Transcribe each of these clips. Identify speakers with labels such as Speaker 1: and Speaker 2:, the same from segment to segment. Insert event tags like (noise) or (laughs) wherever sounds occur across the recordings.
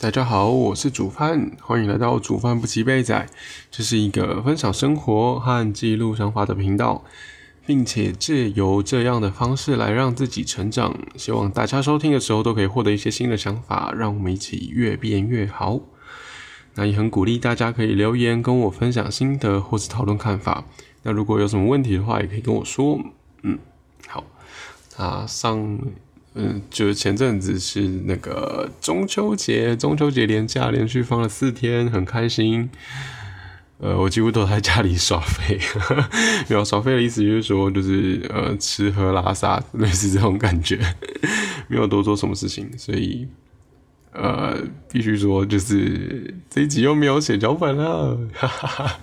Speaker 1: 大家好，我是煮饭，欢迎来到煮饭不齐备仔。这是一个分享生活和记录想法的频道，并且借由这样的方式来让自己成长。希望大家收听的时候都可以获得一些新的想法，让我们一起越变越好。那也很鼓励大家可以留言跟我分享心得或是讨论看法。那如果有什么问题的话，也可以跟我说。嗯，好。啊，上。嗯，就是前阵子是那个中秋节，中秋节连假连续放了四天，很开心。呃，我几乎都在家里耍废，(laughs) 没有耍废的意思就是说，就是呃吃喝拉撒 (laughs) 类似这种感觉，没有多做什么事情，所以。呃，必须说，就是这一集又没有写脚本了，哈哈哈。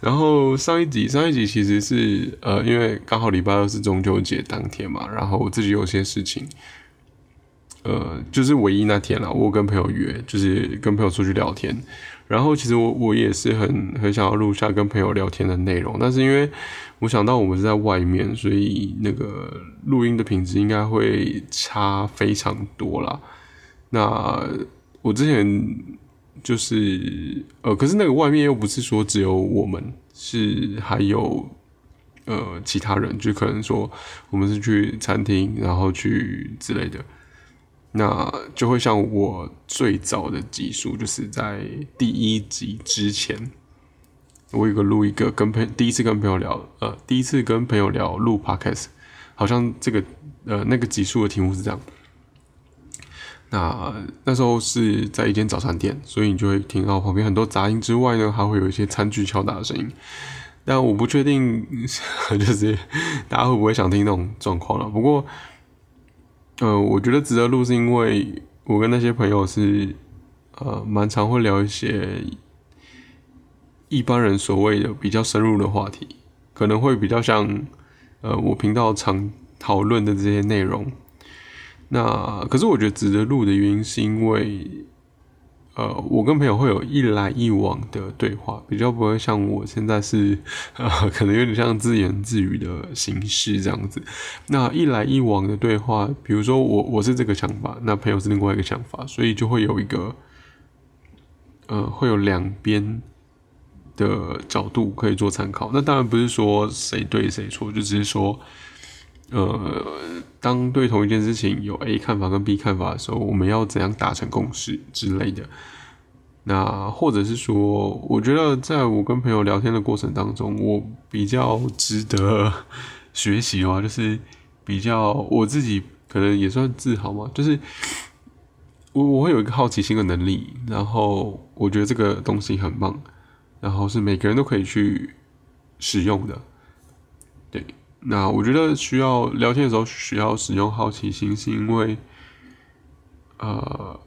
Speaker 1: 然后上一集，上一集其实是呃，因为刚好礼拜二是中秋节当天嘛，然后我自己有些事情，呃，就是唯一那天了，我跟朋友约，就是跟朋友出去聊天。然后其实我我也是很很想要录下跟朋友聊天的内容，但是因为我想到我们是在外面，所以那个录音的品质应该会差非常多啦。那我之前就是呃，可是那个外面又不是说只有我们，是还有呃其他人，就可能说我们是去餐厅，然后去之类的，那就会像我最早的集数，就是在第一集之前，我有个录一个跟朋第一次跟朋友聊，呃，第一次跟朋友聊录 podcast，好像这个呃那个集数的题目是这样。那那时候是在一间早餐店，所以你就会听到旁边很多杂音之外呢，还会有一些餐具敲打的声音。但我不确定，(laughs) 就是大家会不会想听那种状况了。不过，呃，我觉得值得录，是因为我跟那些朋友是呃蛮常会聊一些一般人所谓的比较深入的话题，可能会比较像呃我频道常讨论的这些内容。那可是我觉得值得录的原因，是因为，呃，我跟朋友会有一来一往的对话，比较不会像我现在是，呃，(laughs) 可能有点像自言自语的形式这样子。那一来一往的对话，比如说我我是这个想法，那朋友是另外一个想法，所以就会有一个，呃，会有两边的角度可以做参考。那当然不是说谁对谁错，就只是说。呃，当对同一件事情有 A 看法跟 B 看法的时候，我们要怎样达成共识之类的？那或者是说，我觉得在我跟朋友聊天的过程当中，我比较值得学习的话，(laughs) 就是比较我自己可能也算自豪嘛，就是我我会有一个好奇心的能力，然后我觉得这个东西很棒，然后是每个人都可以去使用的，对。那我觉得需要聊天的时候需要使用好奇心，是因为，呃，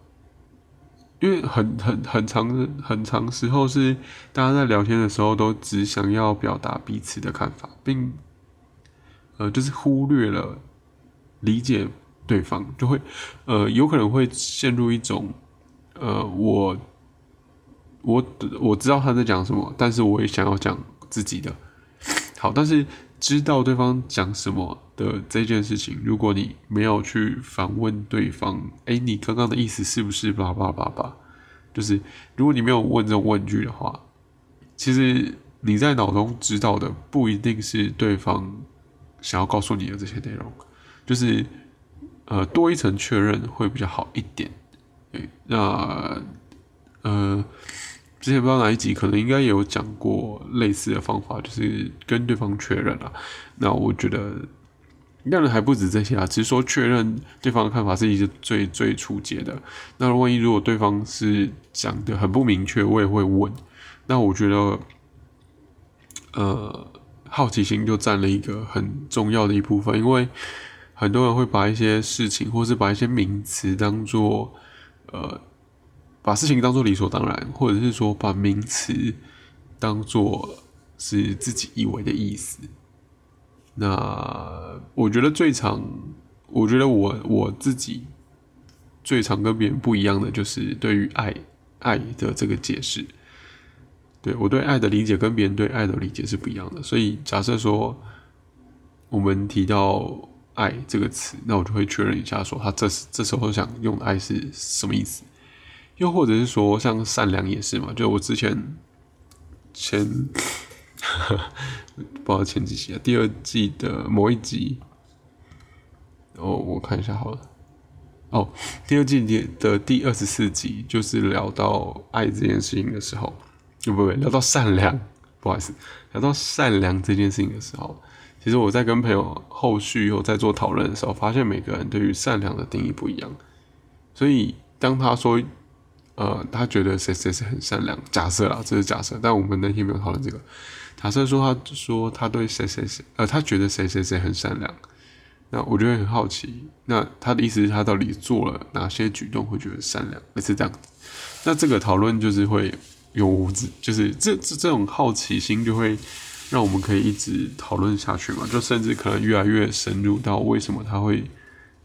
Speaker 1: 因为很很很长很长时候是大家在聊天的时候都只想要表达彼此的看法，并呃就是忽略了理解对方，就会呃有可能会陷入一种呃我我我知道他在讲什么，但是我也想要讲自己的好，但是。知道对方讲什么的这件事情，如果你没有去反问对方，哎，你刚刚的意思是不是？叭叭叭叭，就是如果你没有问这种问句的话，其实你在脑中知道的不一定是对方想要告诉你的这些内容，就是呃多一层确认会比较好一点。对，那呃。之前不知道哪一集，可能应该有讲过类似的方法，就是跟对方确认了。那我觉得，当然还不止这些啊，只是说确认对方的看法是一个最最初阶的。那万一如果对方是讲的很不明确，我也会问。那我觉得，呃，好奇心就占了一个很重要的一部分，因为很多人会把一些事情，或是把一些名词当做，呃。把事情当做理所当然，或者是说把名词当做是自己以为的意思。那我觉得最常，我觉得我我自己最常跟别人不一样的，就是对于爱爱的这个解释。对我对爱的理解跟别人对爱的理解是不一样的。所以假设说我们提到爱这个词，那我就会确认一下，说他这这时候想用的爱是什么意思。又或者是说像善良也是嘛，就我之前前 (laughs) 不知道前几集啊，第二季的某一集，哦，我看一下好了。哦，第二季的的第二十四集就是聊到爱这件事情的时候，不不，聊到善良，不好意思，聊到善良这件事情的时候，其实我在跟朋友后续又在做讨论的时候，发现每个人对于善良的定义不一样，所以当他说，呃，他觉得谁谁谁很善良，假设啦，这是假设，但我们那天没有讨论这个，假设说他说他对谁谁谁，呃，他觉得谁谁谁很善良。那我就会很好奇，那他的意思是，他到底做了哪些举动会觉得善良，还是这样？那这个讨论就是会有无止，就是这这这种好奇心就会让我们可以一直讨论下去嘛，就甚至可能越来越深入到为什么他会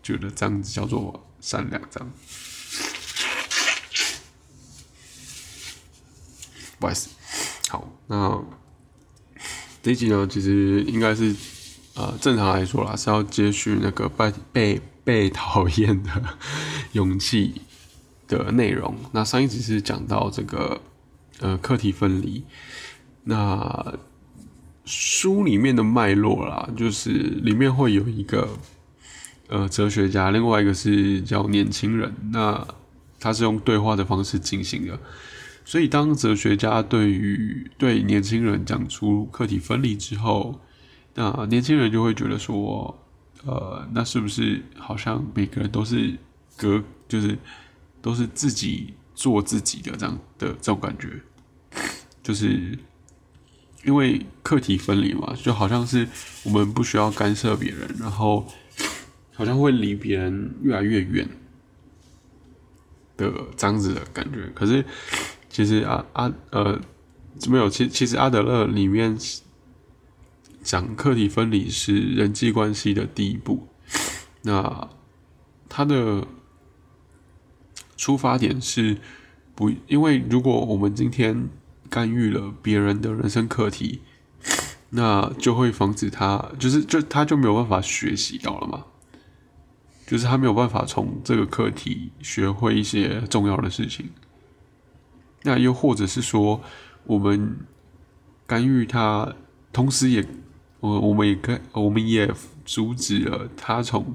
Speaker 1: 觉得这样子叫做善良，这样。不好意思，好，那这一集呢，其实应该是。呃，正常来说啦，是要接续那个被被被讨厌的勇气的内容。那上一集是讲到这个呃课题分离，那书里面的脉络啦，就是里面会有一个呃哲学家，另外一个是叫年轻人，那他是用对话的方式进行的。所以当哲学家对于对年轻人讲出课题分离之后，那年轻人就会觉得说，呃，那是不是好像每个人都是隔，就是都是自己做自己的这样的这种感觉，就是因为课题分离嘛，就好像是我们不需要干涉别人，然后好像会离别人越来越远的这样子的感觉。可是其实啊啊呃没有，其其实阿德勒里面。讲课题分离是人际关系的第一步，那他的出发点是不，因为如果我们今天干预了别人的人生课题，那就会防止他，就是就他就没有办法学习到了嘛，就是他没有办法从这个课题学会一些重要的事情，那又或者是说我们干预他，同时也。我我们也跟我们也阻止了他从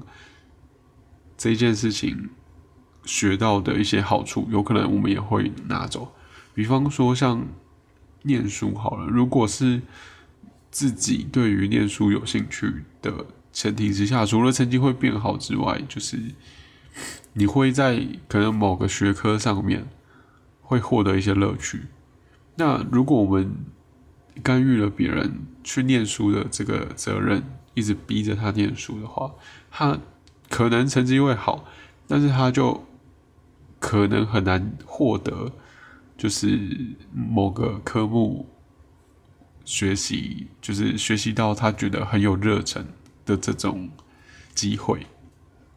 Speaker 1: 这件事情学到的一些好处，有可能我们也会拿走。比方说像念书好了，如果是自己对于念书有兴趣的前提之下，除了成绩会变好之外，就是你会在可能某个学科上面会获得一些乐趣。那如果我们干预了别人去念书的这个责任，一直逼着他念书的话，他可能成绩会好，但是他就可能很难获得，就是某个科目学习，就是学习到他觉得很有热忱的这种机会。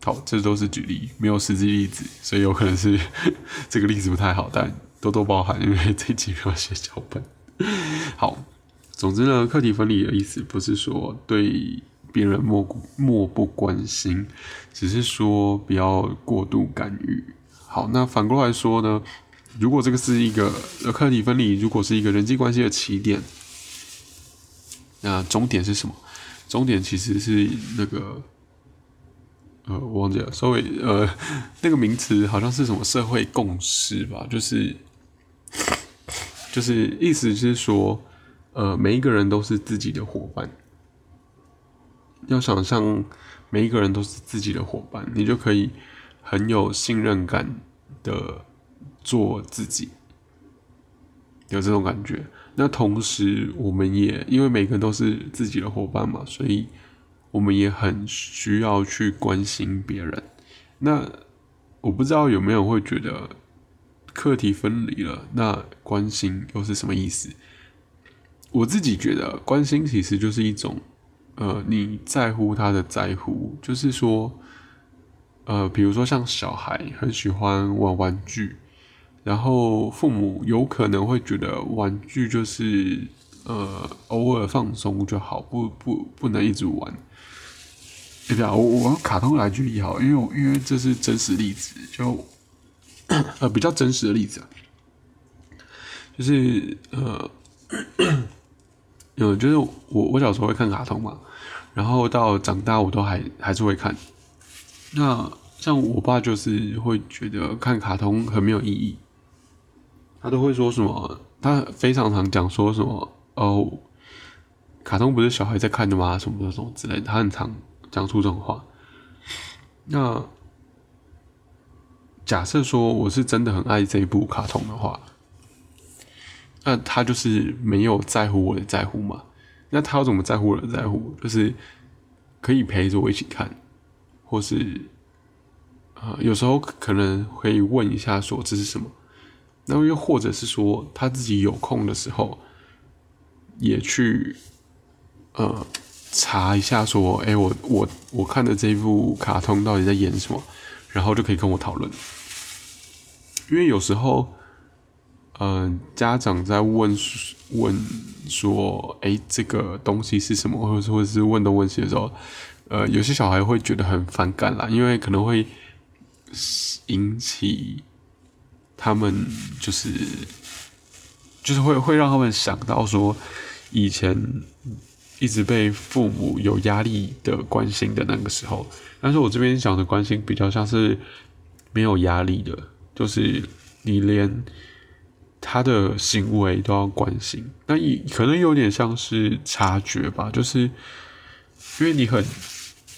Speaker 1: 好，这都是举例，没有实际例子，所以有可能是 (laughs) 这个例子不太好，但多多包涵，因为这几没有写脚本。(laughs) 好，总之呢，课题分离的意思不是说对别人漠漠不关心，只是说不要过度干预。好，那反过来说呢，如果这个是一个课题分离，如果是一个人际关系的起点，那终点是什么？终点其实是那个，呃，我忘记了，稍微呃，那个名词好像是什么社会共识吧，就是。(laughs) 就是意思是说，呃，每一个人都是自己的伙伴。要想象每一个人都是自己的伙伴，你就可以很有信任感的做自己，有这种感觉。那同时，我们也因为每个人都是自己的伙伴嘛，所以我们也很需要去关心别人。那我不知道有没有会觉得。课题分离了，那关心又是什么意思？我自己觉得，关心其实就是一种，呃，你在乎他的在乎，就是说，呃，比如说像小孩很喜欢玩玩具，然后父母有可能会觉得玩具就是呃偶尔放松就好，不不不能一直玩。对啊，我我用卡通来举例好，因为因为这是真实例子，就。呃比较真实的例子啊，就是呃，(coughs) 有就是我我小时候会看卡通嘛，然后到长大我都还还是会看。那像我爸就是会觉得看卡通很没有意义，他都会说什么，他非常常讲说什么哦，卡通不是小孩在看的吗？什么什么之类，他很常讲出这种话。那假设说我是真的很爱这一部卡通的话，那他就是没有在乎我的在乎嘛？那他要怎么在乎我的在乎？就是可以陪着我一起看，或是啊，有时候可能会问一下说这是什么，那又或者是说他自己有空的时候也去呃。查一下，说，哎，我我我看的这一部卡通到底在演什么，然后就可以跟我讨论。因为有时候，嗯，家长在问问说，哎，这个东西是什么，或者或者是问东问西的时候，呃，有些小孩会觉得很反感啦，因为可能会引起他们就是就是会会让他们想到说以前。一直被父母有压力的关心的那个时候，但是我这边讲的关心比较像是没有压力的，就是你连他的行为都要关心，那也可能有点像是察觉吧，就是因为你很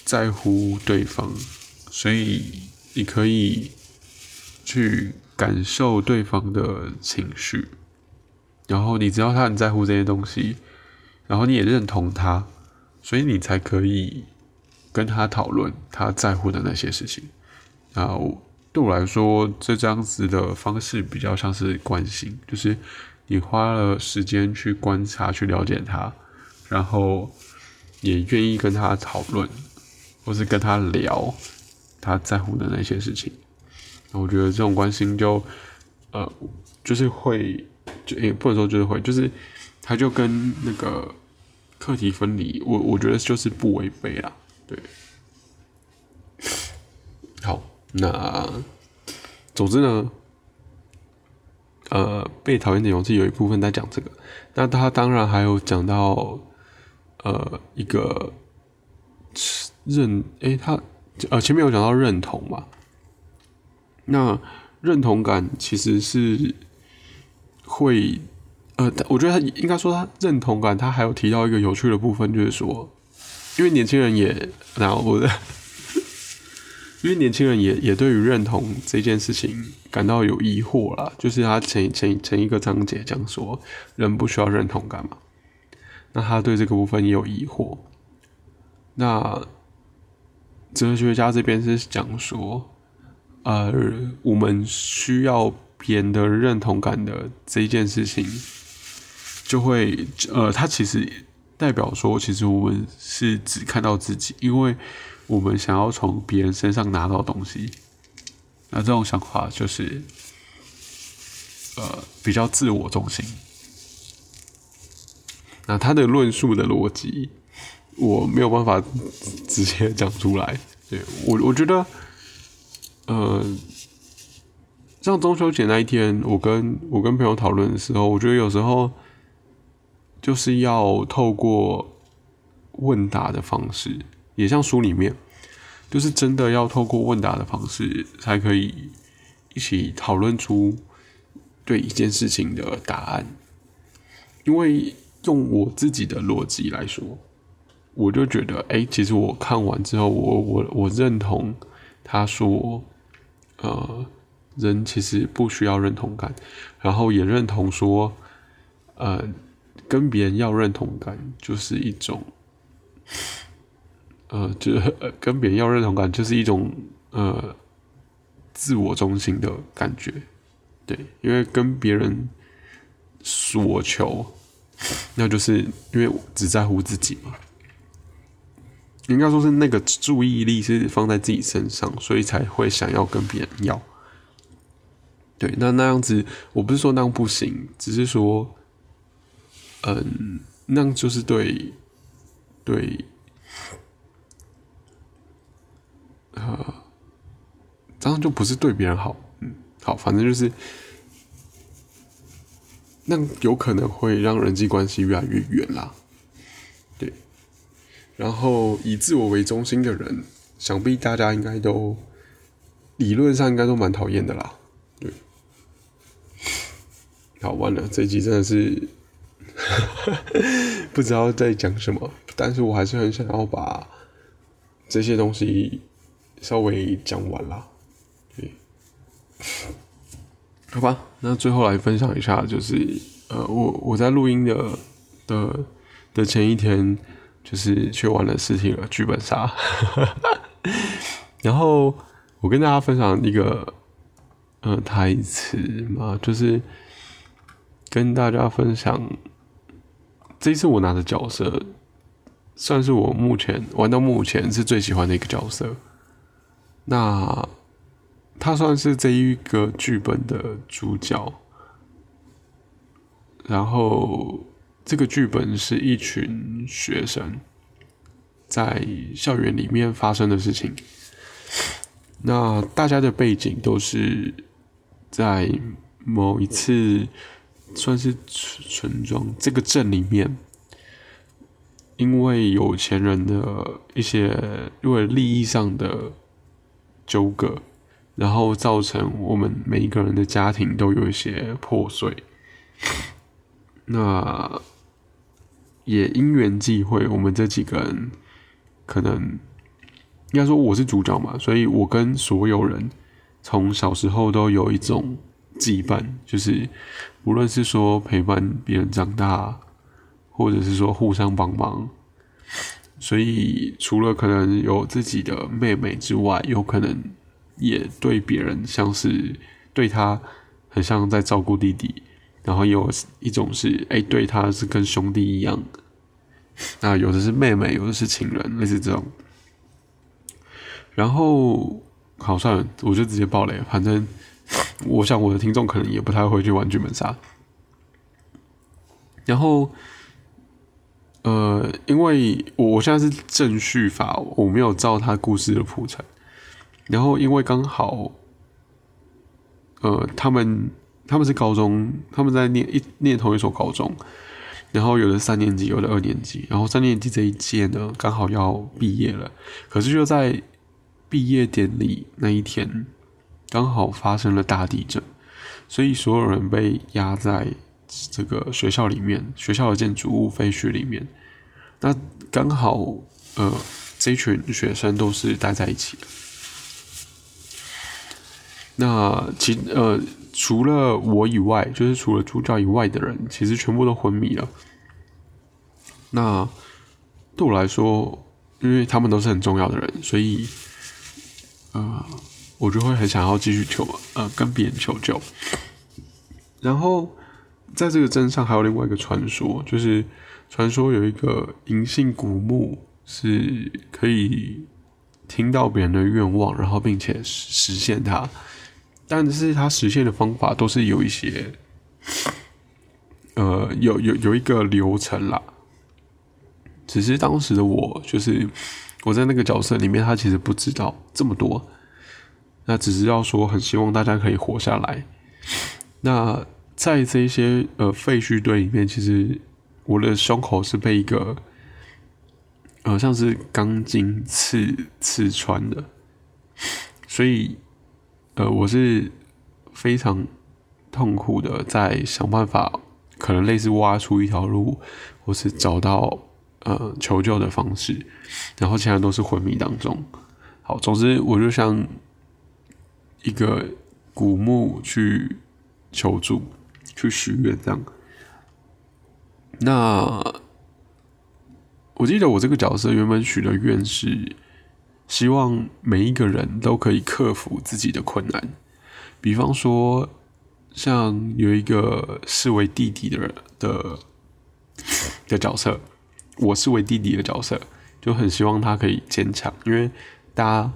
Speaker 1: 在乎对方，所以你可以去感受对方的情绪，然后你知道他很在乎这些东西。然后你也认同他，所以你才可以跟他讨论他在乎的那些事情。然后对我来说，这这样子的方式比较像是关心，就是你花了时间去观察、去了解他，然后也愿意跟他讨论，或是跟他聊他在乎的那些事情。我觉得这种关心就呃，就是会，就也不能说就是会，就是他就跟那个。课题分离，我我觉得就是不违背啦，对。(laughs) 好，那总之呢，呃，被讨厌的勇气有一部分在讲这个，那他当然还有讲到，呃，一个认，诶，他呃前面有讲到认同嘛，那认同感其实是会。呃，我觉得他应该说他认同感，他还有提到一个有趣的部分，就是说，因为年轻人也，然后不是，(laughs) 因为年轻人也也对于认同这件事情感到有疑惑啦。就是他前前前一个章节讲说，人不需要认同感嘛，那他对这个部分也有疑惑。那哲学家这边是讲说，呃，我们需要别人的认同感的这一件事情。就会呃，它其实代表说，其实我们是只看到自己，因为我们想要从别人身上拿到东西。那这种想法就是呃比较自我中心。那他的论述的逻辑，我没有办法直接讲出来。对我，我觉得呃，像中秋节那一天，我跟我跟朋友讨论的时候，我觉得有时候。就是要透过问答的方式，也像书里面，就是真的要透过问答的方式，才可以一起讨论出对一件事情的答案。因为用我自己的逻辑来说，我就觉得，哎，其实我看完之后，我我我认同他说，呃，人其实不需要认同感，然后也认同说，呃。跟别人要认同感，就是一种，呃，就是跟别人要认同感，就是一种呃自我中心的感觉，对，因为跟别人索求，那就是因为只在乎自己嘛，应该说是那个注意力是放在自己身上，所以才会想要跟别人要，对，那那样子，我不是说那样不行，只是说。嗯，那就是对，对，啊，这样就不是对别人好，嗯，好，反正就是，那有可能会让人际关系越来越远啦。对，然后以自我为中心的人，想必大家应该都理论上应该都蛮讨厌的啦。对，好，完了，这集真的是 (laughs) 不知道在讲什么，但是我还是很想要把这些东西稍微讲完啦。对。好吧，那最后来分享一下，就是呃，我我在录音的的的前一天，就是去玩了事情了剧本杀，(laughs) 然后我跟大家分享一个呃台词嘛，就是跟大家分享这一次我拿的角色，算是我目前玩到目前是最喜欢的一个角色，那。他算是这一个剧本的主角，然后这个剧本是一群学生在校园里面发生的事情。那大家的背景都是在某一次算是村庄这个镇里面，因为有钱人的一些因为利益上的纠葛。然后造成我们每一个人的家庭都有一些破碎，(laughs) 那也因缘际会，我们这几个人可能应该说我是主角嘛，所以我跟所有人从小时候都有一种羁绊，就是无论是说陪伴别人长大，或者是说互相帮忙，所以除了可能有自己的妹妹之外，有可能。也对别人像是对他很像在照顾弟弟，然后有一种是哎对他是跟兄弟一样，那有的是妹妹，有的是情人，类似这种。然后好算了，我就直接爆雷，反正 (laughs) 我想我的听众可能也不太会去玩剧本杀。然后，呃，因为我我现在是正序法，我没有照他故事的铺陈。然后，因为刚好，呃，他们他们是高中，他们在念一念同一所高中，然后有的三年级，有的二年级，然后三年级这一届呢，刚好要毕业了，可是就在毕业典礼那一天，刚好发生了大地震，所以所有人被压在这个学校里面，学校的建筑物废墟里面，那刚好，呃，这群学生都是待在一起的。那其呃，除了我以外，就是除了主角以外的人，其实全部都昏迷了。那对我来说，因为他们都是很重要的人，所以呃，我就会很想要继续求呃跟别人求救。然后在这个镇上还有另外一个传说，就是传说有一个银杏古墓是可以听到别人的愿望，然后并且实现它。但是它实现的方法都是有一些，呃，有有有一个流程啦。只是当时的我，就是我在那个角色里面，他其实不知道这么多。那只是要说，很希望大家可以活下来。那在这些呃废墟堆里面，其实我的胸口是被一个呃像是钢筋刺刺穿的，所以。呃，我是非常痛苦的，在想办法，可能类似挖出一条路，或是找到呃求救的方式，然后现在都是昏迷当中。好，总之我就像一个古墓去求助，去许愿这样。那我记得我这个角色原本许的愿是。希望每一个人都可以克服自己的困难，比方说，像有一个视为弟弟的人的的角色，我视为弟弟的角色，就很希望他可以坚强，因为大家，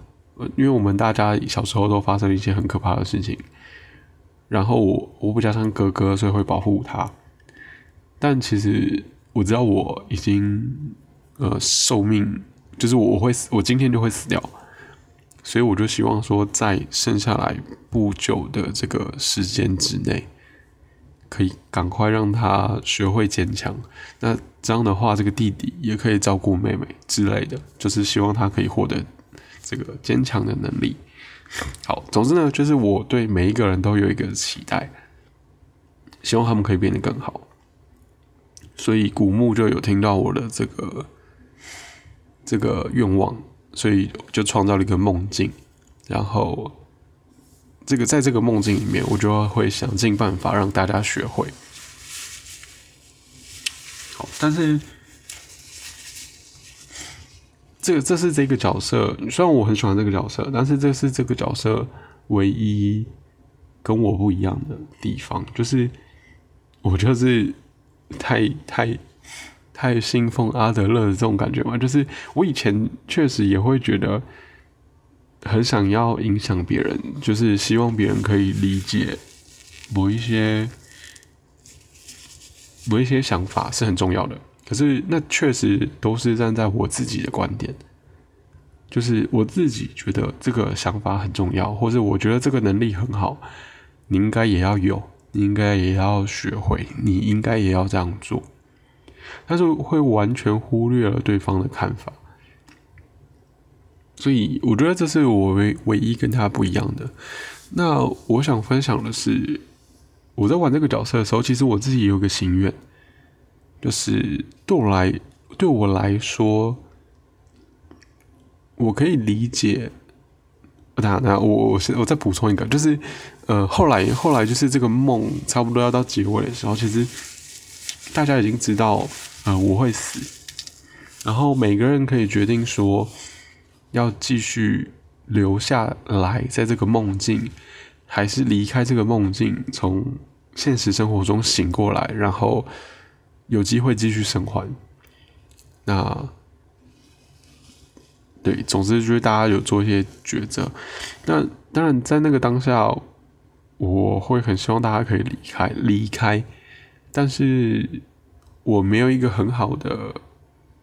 Speaker 1: 因为我们大家小时候都发生一些很可怕的事情，然后我我不加上哥哥，所以会保护他，但其实我知道我已经呃寿命。就是我会死，我今天就会死掉，所以我就希望说，在剩下来不久的这个时间之内，可以赶快让他学会坚强。那这样的话，这个弟弟也可以照顾妹妹之类的，就是希望他可以获得这个坚强的能力。好，总之呢，就是我对每一个人都有一个期待，希望他们可以变得更好。所以古墓就有听到我的这个这个愿望，所以就创造了一个梦境，然后这个在这个梦境里面，我就会想尽办法让大家学会。好，但是这个这是这个角色，虽然我很喜欢这个角色，但是这是这个角色唯一跟我不一样的地方，就是我就是。太太太信奉阿德勒的这种感觉嘛，就是我以前确实也会觉得很想要影响别人，就是希望别人可以理解某一些某一些想法是很重要的。可是那确实都是站在我自己的观点，就是我自己觉得这个想法很重要，或者我觉得这个能力很好，你应该也要有。你应该也要学会，你应该也要这样做，但是会完全忽略了对方的看法，所以我觉得这是我唯唯一跟他不一样的。那我想分享的是，我在玩这个角色的时候，其实我自己也有个心愿，就是对我来对我来说，我可以理解。那那我我是我再补充一个，就是呃后来后来就是这个梦差不多要到结尾的时候，其实大家已经知道呃我会死，然后每个人可以决定说要继续留下来在这个梦境，还是离开这个梦境，从现实生活中醒过来，然后有机会继续生还。那。对，总之就是大家有做一些抉择。那当然，在那个当下，我会很希望大家可以离开，离开。但是我没有一个很好的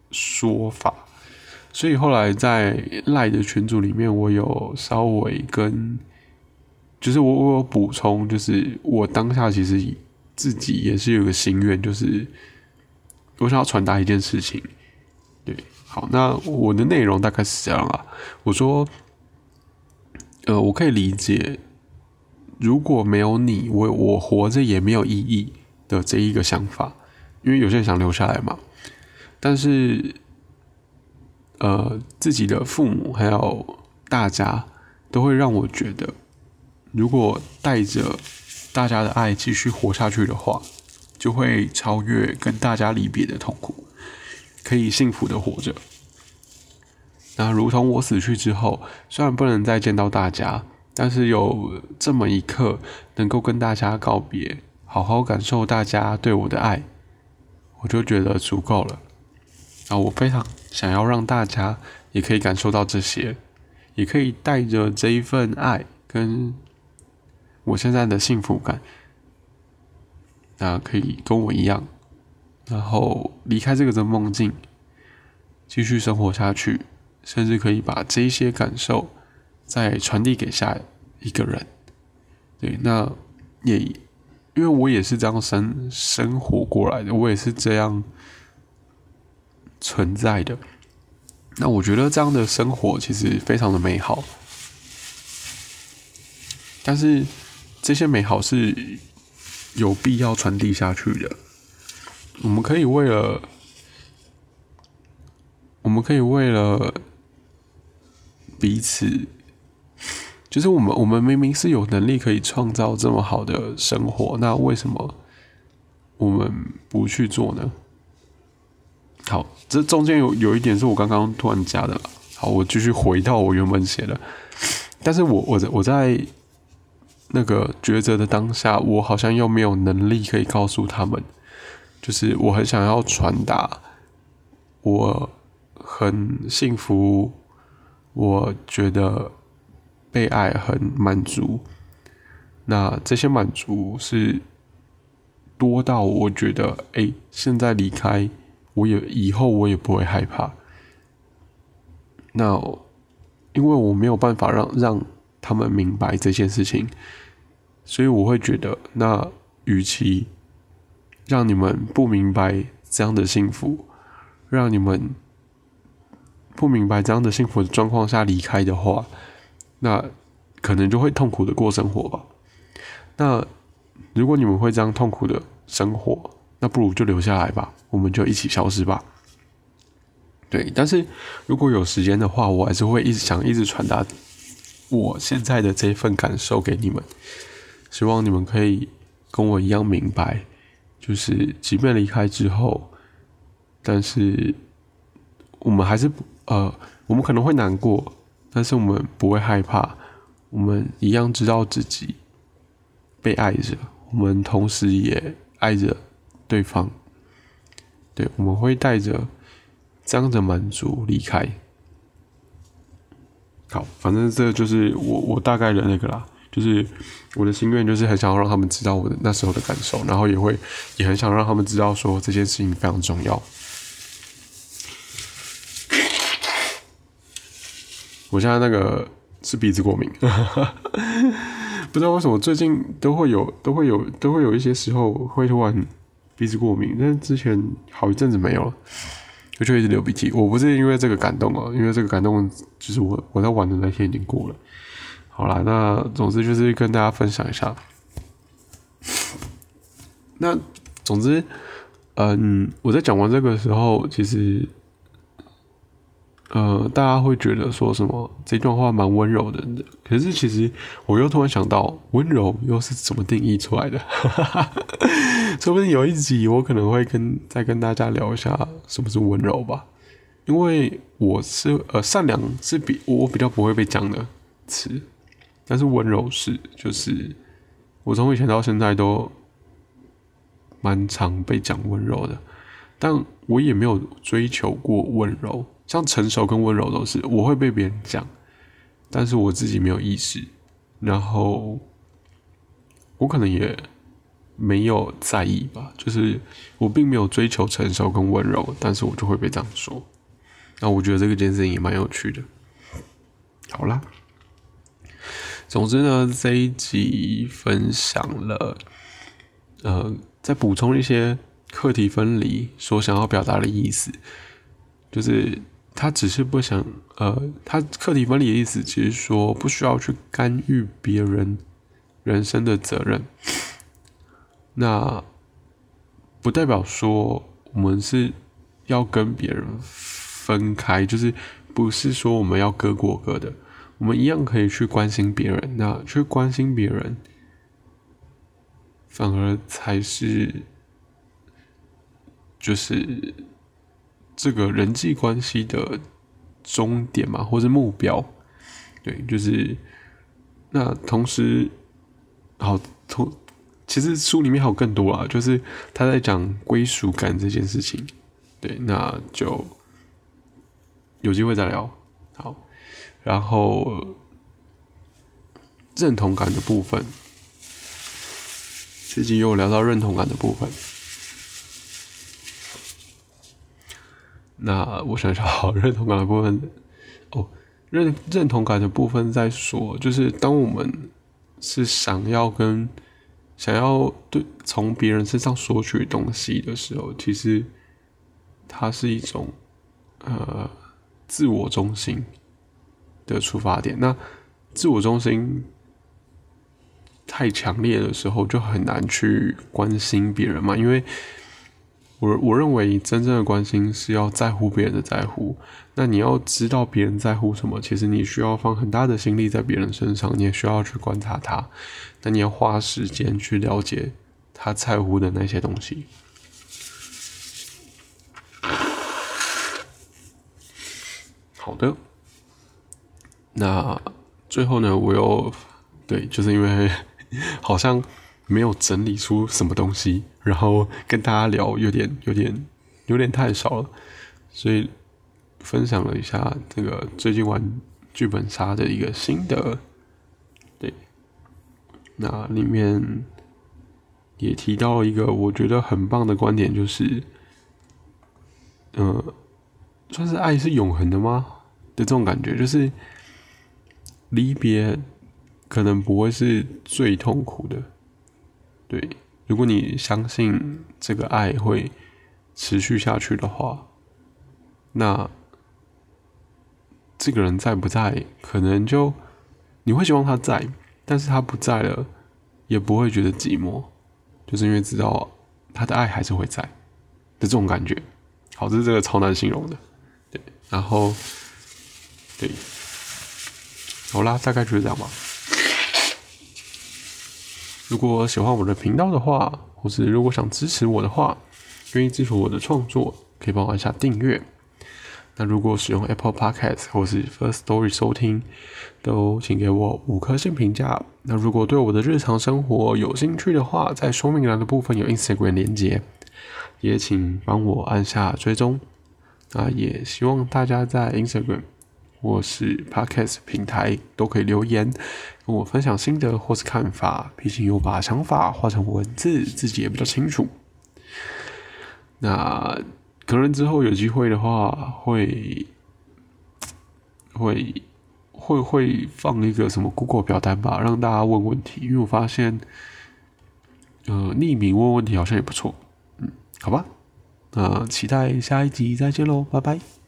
Speaker 1: 说法，所以后来在赖的群组里面，我有稍微跟，就是我我有补充，就是我当下其实自己也是有个心愿，就是我想要传达一件事情，对。好，那我的内容大概是这样啊。我说，呃，我可以理解，如果没有你，我我活着也没有意义的这一个想法，因为有些人想留下来嘛。但是，呃，自己的父母还有大家都会让我觉得，如果带着大家的爱继续活下去的话，就会超越跟大家离别的痛苦。可以幸福的活着。那如同我死去之后，虽然不能再见到大家，但是有这么一刻能够跟大家告别，好好感受大家对我的爱，我就觉得足够了。啊，我非常想要让大家也可以感受到这些，也可以带着这一份爱跟我现在的幸福感，那可以跟我一样。然后离开这个的梦境，继续生活下去，甚至可以把这些感受再传递给下一个人。对，那也因为我也是这样生生活过来的，我也是这样存在的。那我觉得这样的生活其实非常的美好，但是这些美好是有必要传递下去的。我们可以为了，我们可以为了彼此，就是我们我们明明是有能力可以创造这么好的生活，那为什么我们不去做呢？好，这中间有有一点是我刚刚突然加的了。好，我继续回到我原本写的，但是我我在我在那个抉择的当下，我好像又没有能力可以告诉他们。就是我很想要传达，我很幸福，我觉得被爱很满足。那这些满足是多到我觉得，哎，现在离开，我也以后我也不会害怕。那因为我没有办法让让他们明白这件事情，所以我会觉得，那与其让你们不明白这样的幸福，让你们不明白这样的幸福的状况下离开的话，那可能就会痛苦的过生活吧。那如果你们会这样痛苦的生活，那不如就留下来吧，我们就一起消失吧。对，但是如果有时间的话，我还是会一直想一直传达我现在的这份感受给你们，希望你们可以跟我一样明白，就是即便离开之后，但是我们还是不呃，我们可能会难过，但是我们不会害怕，我们一样知道自己被爱着，我们同时也爱着对方，对，我们会带着。这样的满足离开，好，反正这就是我我大概的那个啦，就是我的心愿，就是很想要让他们知道我的那时候的感受，然后也会也很想让他们知道说这件事情非常重要。我现在那个是鼻子过敏，(laughs) 不知道为什么最近都会有都会有都会有一些时候会突然鼻子过敏，但是之前好一阵子没有了。就一直流鼻涕，我不是因为这个感动啊，因为这个感动就是我我在玩的那天已经过了。好啦，那总之就是跟大家分享一下。那总之，嗯，我在讲完这个时候，其实。呃，大家会觉得说什么这段话蛮温柔的，可是其实我又突然想到，温柔又是怎么定义出来的？(laughs) 说不定有一集我可能会跟再跟大家聊一下什么是温柔吧，因为我是呃善良是比我比较不会被讲的词，但是温柔是就是我从以前到现在都蛮常被讲温柔的，但我也没有追求过温柔。像成熟跟温柔都是，我会被别人讲，但是我自己没有意识，然后我可能也没有在意吧，就是我并没有追求成熟跟温柔，但是我就会被这样说。那我觉得这个件事情也蛮有趣的。好啦，总之呢，这一集分享了，呃，再补充一些课题分离所想要表达的意思，就是。他只是不想，呃，他课题分离的意思，其实说不需要去干预别人人生的责任。那不代表说我们是要跟别人分开，就是不是说我们要各过各的，我们一样可以去关心别人。那去关心别人，反而才是，就是。这个人际关系的终点嘛，或者目标，对，就是那同时，好同其实书里面还有更多啊，就是他在讲归属感这件事情，对，那就有机会再聊。然后认同感的部分，最近又聊到认同感的部分。那我想想，好认同感的部分，哦，认认同感的部分在说，就是当我们是想要跟想要对从别人身上索取东西的时候，其实它是一种呃自我中心的出发点。那自我中心太强烈的时候，就很难去关心别人嘛，因为。我我认为真正的关心是要在乎别人的在乎。那你要知道别人在乎什么，其实你需要放很大的心力在别人身上，你也需要去观察他。那你要花时间去了解他在乎的那些东西。好的，那最后呢，我又对，就是因为 (laughs) 好像。没有整理出什么东西，然后跟大家聊有点有点有点太少了，所以分享了一下这个最近玩剧本杀的一个心得。对，那里面也提到一个我觉得很棒的观点，就是，嗯，算是爱是永恒的吗？的这种感觉，就是离别可能不会是最痛苦的。对，如果你相信这个爱会持续下去的话，那这个人在不在，可能就你会希望他在，但是他不在了，也不会觉得寂寞，就是因为知道他的爱还是会在的这种感觉。好，这是这个超难形容的，对，然后对，好啦，大概就是这样吧。如果喜欢我的频道的话，或是如果想支持我的话，愿意支持我的创作，可以帮我按下订阅。那如果使用 Apple Podcast 或是 First Story 收听，都请给我五颗星评价。那如果对我的日常生活有兴趣的话，在说明栏的部分有 Instagram 连接，也请帮我按下追踪。那，也希望大家在 Instagram。或是 Podcast 平台都可以留言跟我分享心得或是看法，毕竟有把想法画成文字，自己也比较清楚。那可能之后有机会的话，会会会会放一个什么 Google 表单吧，让大家问问题。因为我发现，呃，匿名问问题好像也不错。嗯，好吧，那期待下一集再见喽，拜拜。